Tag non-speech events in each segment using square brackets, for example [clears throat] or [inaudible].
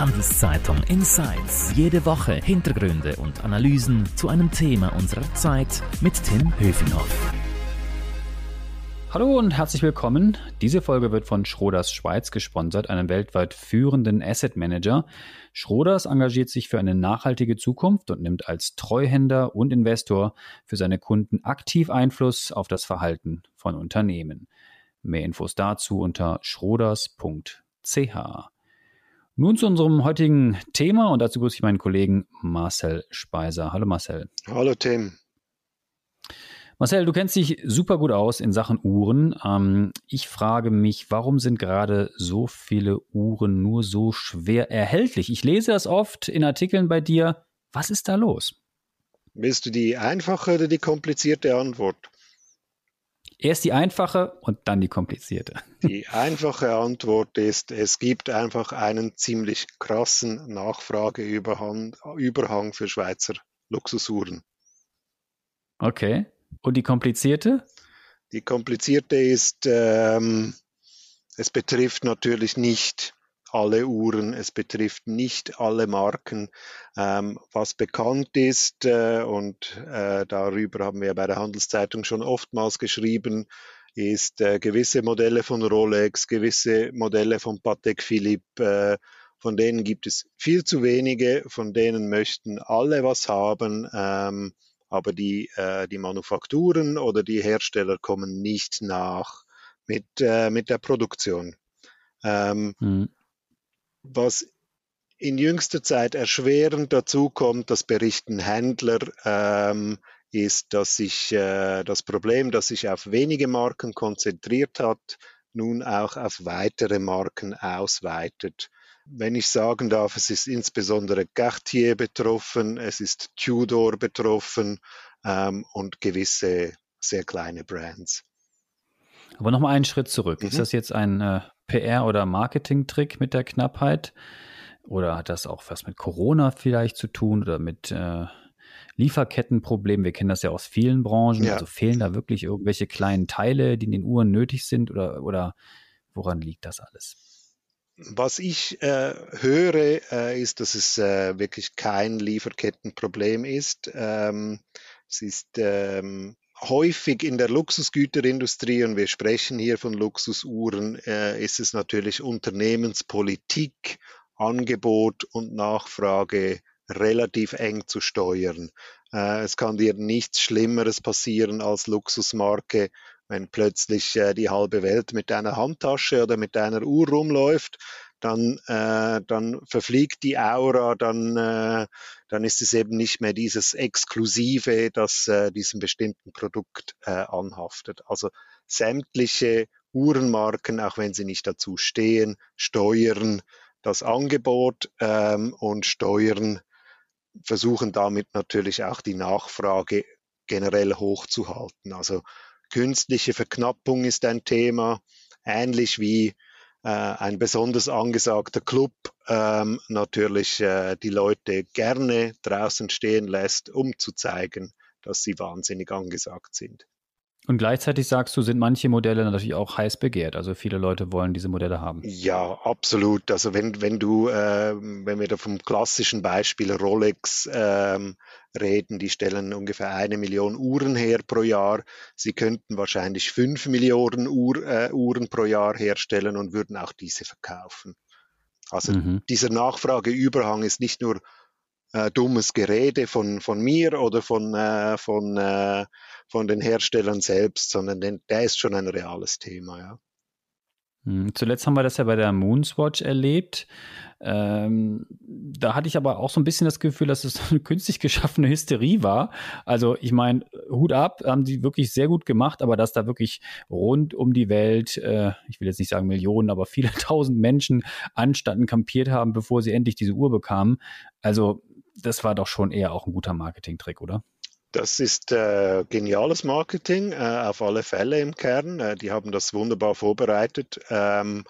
Handelszeitung Insights. Jede Woche Hintergründe und Analysen zu einem Thema unserer Zeit mit Tim Höfinghoff. Hallo und herzlich willkommen. Diese Folge wird von Schroders Schweiz gesponsert, einem weltweit führenden Asset Manager. Schroders engagiert sich für eine nachhaltige Zukunft und nimmt als Treuhänder und Investor für seine Kunden aktiv Einfluss auf das Verhalten von Unternehmen. Mehr Infos dazu unter schroders.ch. Nun zu unserem heutigen Thema und dazu grüße ich meinen Kollegen Marcel Speiser. Hallo Marcel. Hallo Tim. Marcel, du kennst dich super gut aus in Sachen Uhren. Ähm, ich frage mich, warum sind gerade so viele Uhren nur so schwer erhältlich? Ich lese das oft in Artikeln bei dir. Was ist da los? Willst du die einfache oder die komplizierte Antwort? Erst die einfache und dann die komplizierte. [laughs] Die einfache Antwort ist, es gibt einfach einen ziemlich krassen Nachfrageüberhang Überhang für Schweizer Luxusuhren. Okay. Und die komplizierte? Die komplizierte ist, ähm, es betrifft natürlich nicht alle Uhren, es betrifft nicht alle Marken. Ähm, was bekannt ist, äh, und äh, darüber haben wir bei der Handelszeitung schon oftmals geschrieben, ist äh, gewisse Modelle von Rolex, gewisse Modelle von Patek Philippe, äh, von denen gibt es viel zu wenige, von denen möchten alle was haben, ähm, aber die, äh, die Manufakturen oder die Hersteller kommen nicht nach mit, äh, mit der Produktion. Ähm, mhm. Was in jüngster Zeit erschwerend dazu kommt, das berichten Händler, ähm, ist, dass sich äh, das Problem, das sich auf wenige Marken konzentriert hat, nun auch auf weitere Marken ausweitet. Wenn ich sagen darf, es ist insbesondere Cartier betroffen, es ist Tudor betroffen ähm, und gewisse sehr kleine Brands. Aber nochmal einen Schritt zurück. Mhm. Ist das jetzt ein äh, PR- oder Marketing-Trick mit der Knappheit? Oder hat das auch was mit Corona vielleicht zu tun oder mit äh, Lieferkettenproblemen? Wir kennen das ja aus vielen Branchen. Ja. Also fehlen da wirklich irgendwelche kleinen Teile, die in den Uhren nötig sind? Oder, oder woran liegt das alles? Was ich äh, höre, äh, ist, dass es äh, wirklich kein Lieferkettenproblem ist. Ähm, es ist ähm, häufig in der Luxusgüterindustrie, und wir sprechen hier von Luxusuhren, äh, ist es natürlich Unternehmenspolitik, Angebot und Nachfrage relativ eng zu steuern. Äh, es kann dir nichts Schlimmeres passieren als Luxusmarke, wenn plötzlich äh, die halbe Welt mit einer Handtasche oder mit einer Uhr rumläuft dann, äh, dann verfliegt die Aura, dann, äh, dann ist es eben nicht mehr dieses Exklusive, das äh, diesem bestimmten Produkt äh, anhaftet. Also sämtliche Uhrenmarken, auch wenn sie nicht dazu stehen, steuern das Angebot ähm, und steuern, versuchen damit natürlich auch die Nachfrage generell hochzuhalten. Also künstliche Verknappung ist ein Thema, ähnlich wie ein besonders angesagter Club ähm, natürlich äh, die Leute gerne draußen stehen lässt, um zu zeigen, dass sie wahnsinnig angesagt sind. Und gleichzeitig sagst du, sind manche Modelle natürlich auch heiß begehrt. Also viele Leute wollen diese Modelle haben. Ja, absolut. Also wenn, wenn du, äh, wenn wir da vom klassischen Beispiel Rolex ähm, reden, die stellen ungefähr eine Million Uhren her pro Jahr. Sie könnten wahrscheinlich fünf Millionen Uhr, äh, Uhren pro Jahr herstellen und würden auch diese verkaufen. Also mhm. dieser Nachfrageüberhang ist nicht nur äh, dummes Gerede von, von mir oder von, äh, von, äh, von den Herstellern selbst, sondern den, der ist schon ein reales Thema, ja. Hm, zuletzt haben wir das ja bei der Moonswatch erlebt. Ähm, da hatte ich aber auch so ein bisschen das Gefühl, dass es [laughs] eine künstlich geschaffene Hysterie war. Also ich meine, Hut ab, haben sie wirklich sehr gut gemacht, aber dass da wirklich rund um die Welt, äh, ich will jetzt nicht sagen Millionen, aber viele [laughs] tausend Menschen anstanden, kampiert haben, bevor sie endlich diese Uhr bekamen. Also das war doch schon eher auch ein guter Marketing-Trick, oder? Das ist äh, geniales Marketing, äh, auf alle Fälle im Kern. Äh, die haben das wunderbar vorbereitet. Ähm,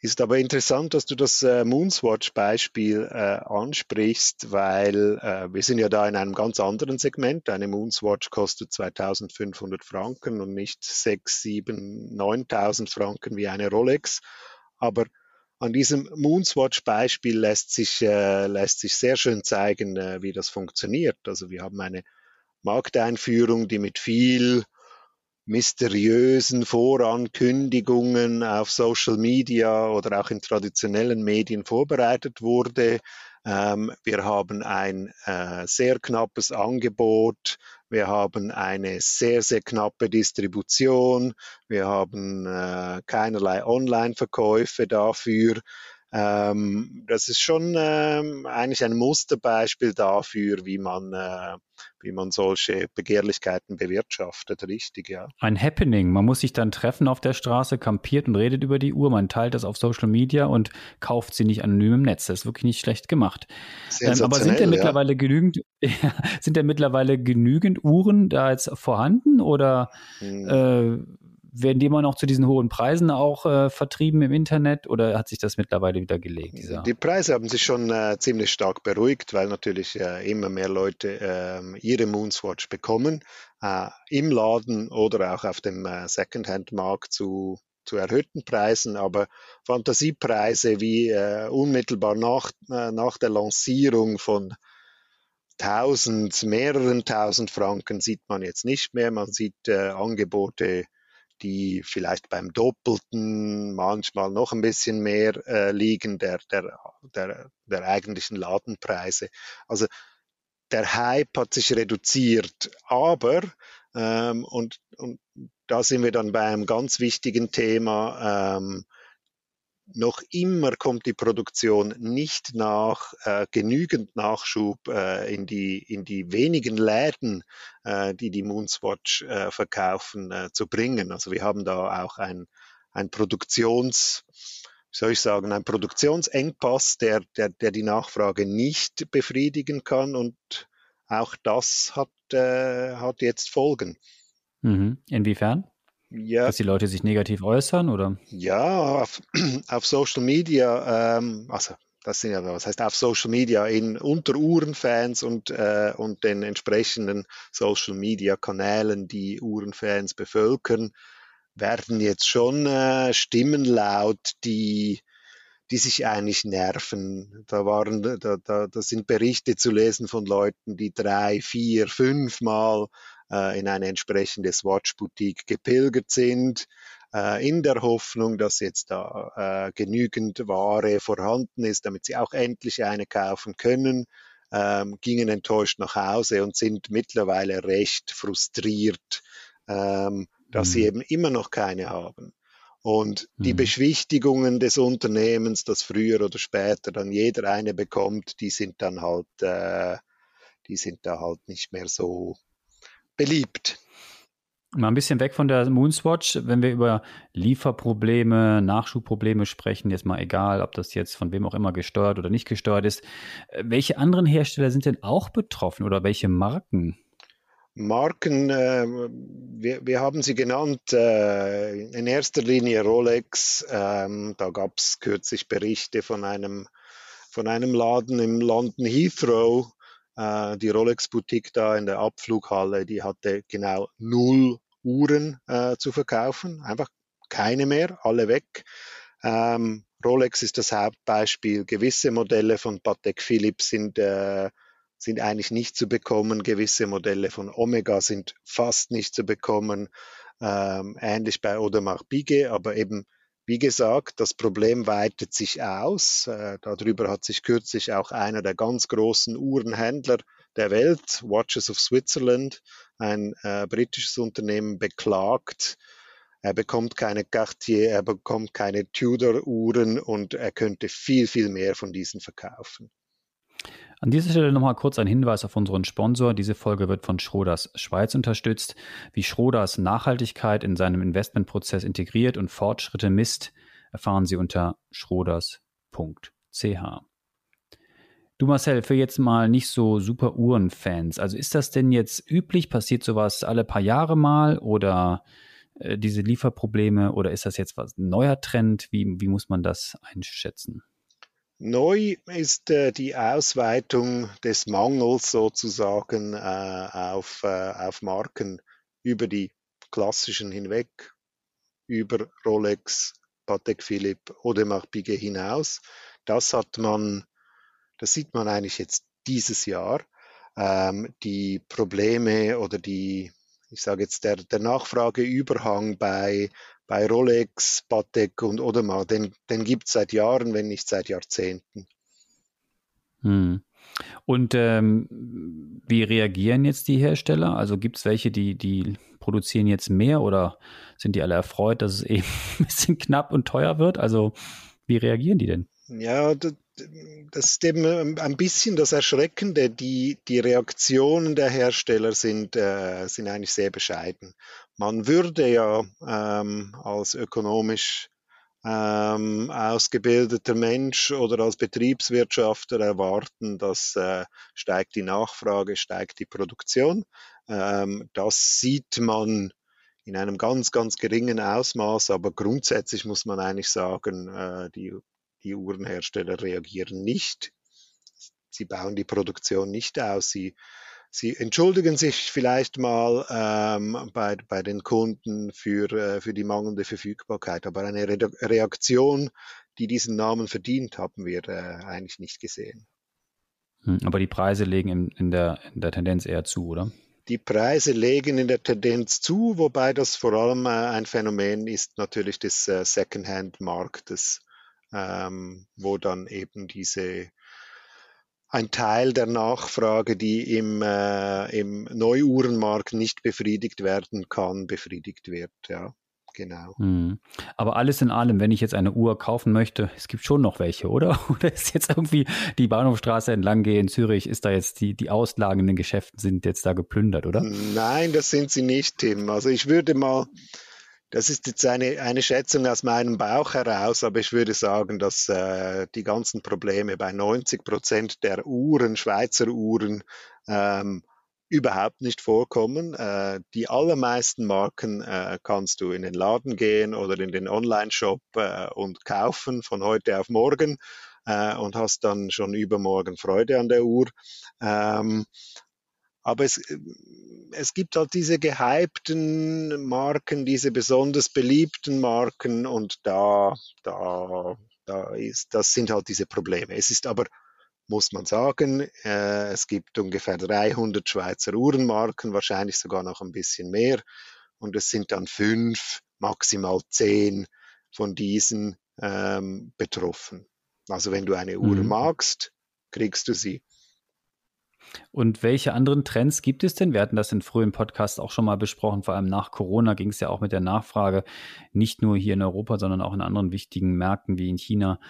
ist aber interessant, dass du das äh, Moonswatch-Beispiel äh, ansprichst, weil äh, wir sind ja da in einem ganz anderen Segment. Eine Moonswatch kostet 2500 Franken und nicht 6, 7, 9000 Franken wie eine Rolex. Aber an diesem Moonswatch-Beispiel lässt sich, äh, lässt sich sehr schön zeigen, äh, wie das funktioniert. Also wir haben eine Markteinführung, die mit viel mysteriösen Vorankündigungen auf Social Media oder auch in traditionellen Medien vorbereitet wurde. Ähm, wir haben ein äh, sehr knappes Angebot. Wir haben eine sehr, sehr knappe Distribution. Wir haben äh, keinerlei Online-Verkäufe dafür. Ähm, das ist schon ähm, eigentlich ein Musterbeispiel dafür, wie man, äh, wie man solche Begehrlichkeiten bewirtschaftet, richtig, ja. Ein Happening. Man muss sich dann treffen auf der Straße, kampiert und redet über die Uhr, man teilt das auf Social Media und kauft sie nicht anonym im Netz. Das ist wirklich nicht schlecht gemacht. Ähm, aber sind denn mittlerweile [laughs] ja. genügend, sind denn mittlerweile genügend Uhren da jetzt vorhanden oder hm. äh, werden die immer noch zu diesen hohen Preisen auch äh, vertrieben im Internet oder hat sich das mittlerweile wieder gelegt? Dieser? Die Preise haben sich schon äh, ziemlich stark beruhigt, weil natürlich äh, immer mehr Leute ähm, ihre Moonswatch bekommen, äh, im Laden oder auch auf dem äh, Secondhand-Markt zu, zu erhöhten Preisen, aber Fantasiepreise wie äh, unmittelbar nach, nach der Lancierung von tausend, mehreren tausend Franken sieht man jetzt nicht mehr. Man sieht Angebote die vielleicht beim Doppelten, manchmal noch ein bisschen mehr äh, liegen der, der, der, der eigentlichen Ladenpreise. Also der Hype hat sich reduziert, aber ähm, und, und da sind wir dann bei einem ganz wichtigen Thema, ähm, noch immer kommt die Produktion nicht nach äh, genügend Nachschub äh, in, die, in die wenigen Läden, äh, die die Moonswatch äh, verkaufen, äh, zu bringen. Also wir haben da auch ein, ein Produktions, wie soll ich sagen, ein Produktionsengpass, der, der, der die Nachfrage nicht befriedigen kann und auch das hat, äh, hat jetzt Folgen. Mhm. Inwiefern? Ja. Dass die Leute sich negativ äußern, oder? Ja, auf, [clears throat] auf Social Media, ähm, also das sind ja, was heißt auf Social Media in unter Uhrenfans und, äh, und den entsprechenden Social Media Kanälen, die Uhrenfans bevölkern, werden jetzt schon äh, Stimmen laut, die die sich eigentlich nerven. Da waren, da, da, da sind Berichte zu lesen von Leuten, die drei, vier, fünf Mal äh, in eine entsprechende Swatch-Boutique gepilgert sind, äh, in der Hoffnung, dass jetzt da äh, genügend Ware vorhanden ist, damit sie auch endlich eine kaufen können. Ähm, gingen enttäuscht nach Hause und sind mittlerweile recht frustriert, ähm, dass mhm. sie eben immer noch keine haben. Und die mhm. Beschwichtigungen des Unternehmens, dass früher oder später dann jeder eine bekommt, die sind dann halt, äh, die sind da halt nicht mehr so beliebt. Mal ein bisschen weg von der Moonswatch, wenn wir über Lieferprobleme, Nachschubprobleme sprechen, jetzt mal egal, ob das jetzt von wem auch immer gesteuert oder nicht gesteuert ist. Äh, welche anderen Hersteller sind denn auch betroffen oder welche Marken? Marken, äh, wir, wir haben sie genannt, äh, in erster Linie Rolex. Ähm, da gab es kürzlich Berichte von einem, von einem Laden im London Heathrow, äh, die Rolex-Boutique da in der Abflughalle, die hatte genau null Uhren äh, zu verkaufen, einfach keine mehr, alle weg. Ähm, Rolex ist das Hauptbeispiel. Gewisse Modelle von Patek Philippe sind, äh, sind eigentlich nicht zu bekommen. Gewisse Modelle von Omega sind fast nicht zu bekommen. Ähm, ähnlich bei Audemars Piguet, aber eben wie gesagt, das Problem weitet sich aus. Äh, darüber hat sich kürzlich auch einer der ganz großen Uhrenhändler der Welt, Watches of Switzerland, ein äh, britisches Unternehmen, beklagt. Er bekommt keine Cartier, er bekommt keine Tudor-Uhren und er könnte viel, viel mehr von diesen verkaufen. An dieser Stelle nochmal kurz ein Hinweis auf unseren Sponsor. Diese Folge wird von Schroders Schweiz unterstützt. Wie Schroders Nachhaltigkeit in seinem Investmentprozess integriert und Fortschritte misst, erfahren Sie unter schroders.ch. Du Marcel, für jetzt mal nicht so super Uhrenfans. Also ist das denn jetzt üblich? Passiert sowas alle paar Jahre mal oder äh, diese Lieferprobleme oder ist das jetzt was neuer Trend? Wie, wie muss man das einschätzen? Neu ist äh, die Ausweitung des Mangels sozusagen äh, auf, äh, auf Marken über die klassischen hinweg, über Rolex, Patek Philippe, Audemars Piguet hinaus. Das hat man, das sieht man eigentlich jetzt dieses Jahr. Ähm, die Probleme oder die, ich sage jetzt, der, der Nachfrageüberhang bei, bei Rolex, Patek und Audemars, den, den gibt es seit Jahren, wenn nicht seit Jahrzehnten. Hm. Und ähm, wie reagieren jetzt die Hersteller? Also gibt es welche, die, die produzieren jetzt mehr oder sind die alle erfreut, dass es [laughs] eben ein bisschen knapp und teuer wird? Also wie reagieren die denn? Ja, das, ist eben ein bisschen das Erschreckende. Die, die Reaktionen der Hersteller sind, äh, sind eigentlich sehr bescheiden. Man würde ja ähm, als ökonomisch ähm, ausgebildeter Mensch oder als Betriebswirtschaftler erwarten, dass äh, steigt die Nachfrage, steigt die Produktion. Ähm, das sieht man in einem ganz, ganz geringen Ausmaß, aber grundsätzlich muss man eigentlich sagen, äh, die, die Uhrenhersteller reagieren nicht. Sie bauen die Produktion nicht aus, sie Sie entschuldigen sich vielleicht mal ähm, bei, bei den Kunden für, äh, für die mangelnde Verfügbarkeit, aber eine Re Reaktion, die diesen Namen verdient, haben wir äh, eigentlich nicht gesehen. Hm, aber die Preise legen in, in, der, in der Tendenz eher zu, oder? Die Preise legen in der Tendenz zu, wobei das vor allem äh, ein Phänomen ist natürlich des äh, Secondhand-Marktes, ähm, wo dann eben diese ein Teil der Nachfrage, die im, äh, im Neuuhrenmarkt nicht befriedigt werden kann, befriedigt wird. Ja, genau. Hm. Aber alles in allem, wenn ich jetzt eine Uhr kaufen möchte, es gibt schon noch welche, oder? [laughs] Oder ist jetzt irgendwie die Bahnhofstraße entlang gehen in Zürich, ist da jetzt die, die Auslagen in den Geschäften sind jetzt da geplündert, oder? Nein, das sind sie nicht, Tim. Also ich würde mal das ist jetzt eine, eine Schätzung aus meinem Bauch heraus, aber ich würde sagen, dass äh, die ganzen Probleme bei 90 Prozent der Uhren, Schweizer Uhren, ähm, überhaupt nicht vorkommen. Äh, die allermeisten Marken äh, kannst du in den Laden gehen oder in den Online-Shop äh, und kaufen von heute auf morgen äh, und hast dann schon übermorgen Freude an der Uhr. Ähm, aber es, es gibt halt diese gehypten Marken, diese besonders beliebten Marken und da, da, da ist, das sind halt diese Probleme. Es ist aber, muss man sagen, äh, es gibt ungefähr 300 Schweizer Uhrenmarken, wahrscheinlich sogar noch ein bisschen mehr. Und es sind dann fünf, maximal zehn von diesen ähm, betroffen. Also wenn du eine Uhr mhm. magst, kriegst du sie. Und welche anderen Trends gibt es denn? Wir hatten das in frühen Podcasts auch schon mal besprochen. Vor allem nach Corona ging es ja auch mit der Nachfrage nicht nur hier in Europa, sondern auch in anderen wichtigen Märkten wie in China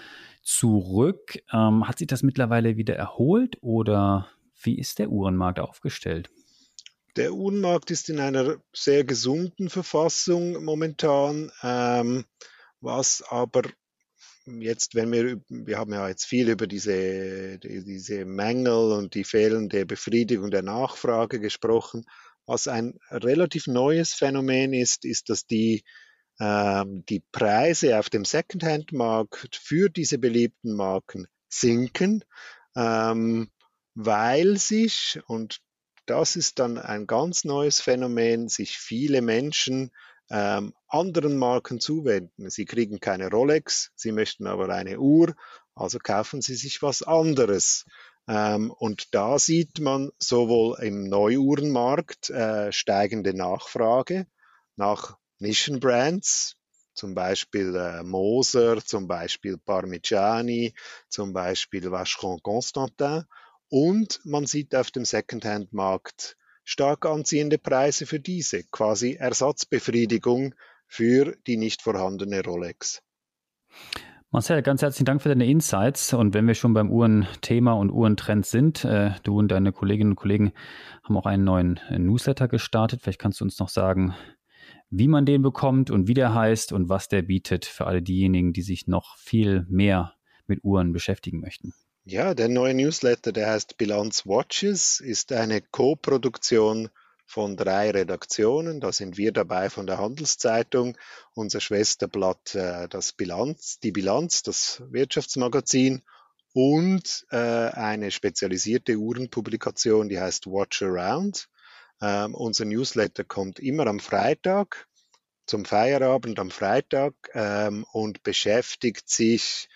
zurück. Ähm, hat sich das mittlerweile wieder erholt oder wie ist der Uhrenmarkt aufgestellt? Der Uhrenmarkt ist in einer sehr gesunden Verfassung momentan, ähm, was aber jetzt, wenn wir, wir haben ja jetzt viel über diese, diese Mängel und die fehlende Befriedigung der Nachfrage gesprochen. Was ein relativ neues Phänomen ist, ist, dass die, ähm, die Preise auf dem Secondhand-Markt für diese beliebten Marken sinken, ähm, weil sich, und das ist dann ein ganz neues Phänomen, sich viele Menschen ähm, anderen Marken zuwenden. Sie kriegen keine Rolex, sie möchten aber eine Uhr, also kaufen sie sich was anderes. Ähm, und da sieht man sowohl im Neuuhrenmarkt äh, steigende Nachfrage nach Nischenbrands, zum Beispiel äh, Moser, zum Beispiel Parmigiani, zum Beispiel Vacheron Constantin. Und man sieht auf dem Secondhand-Markt stark anziehende Preise für diese, quasi Ersatzbefriedigung für die nicht vorhandene Rolex. Marcel, ganz herzlichen Dank für deine Insights. Und wenn wir schon beim Uhrenthema und Uhrentrend sind, äh, du und deine Kolleginnen und Kollegen haben auch einen neuen äh, Newsletter gestartet. Vielleicht kannst du uns noch sagen, wie man den bekommt und wie der heißt und was der bietet für alle diejenigen, die sich noch viel mehr mit Uhren beschäftigen möchten. Ja, der neue Newsletter, der heißt Bilanz Watches, ist eine Co-Produktion von drei Redaktionen. Da sind wir dabei von der Handelszeitung, unser Schwesterblatt äh, das Bilanz, die Bilanz, das Wirtschaftsmagazin und äh, eine spezialisierte Uhrenpublikation, die heißt Watch Around. Ähm, unser Newsletter kommt immer am Freitag zum Feierabend am Freitag ähm, und beschäftigt sich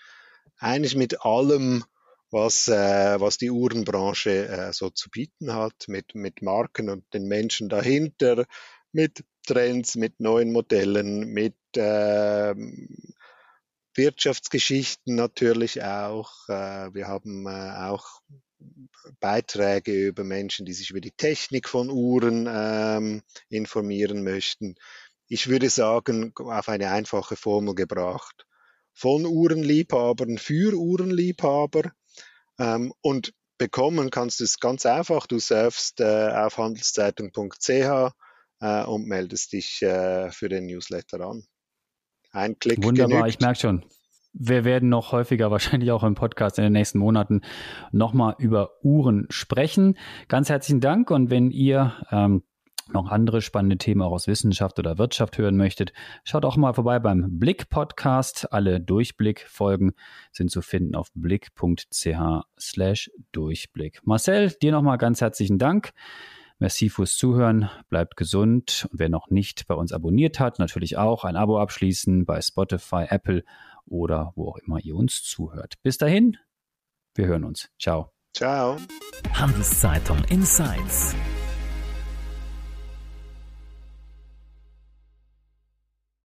eigentlich mit allem, was, äh, was die Uhrenbranche äh, so zu bieten hat, mit, mit Marken und den Menschen dahinter, mit Trends, mit neuen Modellen, mit äh, Wirtschaftsgeschichten natürlich auch. Äh, wir haben äh, auch Beiträge über Menschen, die sich über die Technik von Uhren ähm, informieren möchten. Ich würde sagen, auf eine einfache Formel gebracht. Von Uhrenliebhabern für Uhrenliebhaber. Ähm, und bekommen kannst du es ganz einfach. Du surfst äh, auf handelszeitung.ch äh, und meldest dich äh, für den Newsletter an. Ein Klick Wunderbar, genügt. ich merke schon. Wir werden noch häufiger, [laughs] wahrscheinlich auch im Podcast in den nächsten Monaten, nochmal über Uhren sprechen. Ganz herzlichen Dank und wenn ihr ähm, noch andere spannende Themen auch aus Wissenschaft oder Wirtschaft hören möchtet, schaut auch mal vorbei beim Blick Podcast. Alle Durchblick-Folgen sind zu finden auf blick.ch slash Durchblick. Marcel, dir nochmal ganz herzlichen Dank. Merci fürs Zuhören, bleibt gesund und wer noch nicht bei uns abonniert hat, natürlich auch ein Abo abschließen bei Spotify, Apple oder wo auch immer ihr uns zuhört. Bis dahin, wir hören uns. Ciao. Ciao. Handelszeitung Insights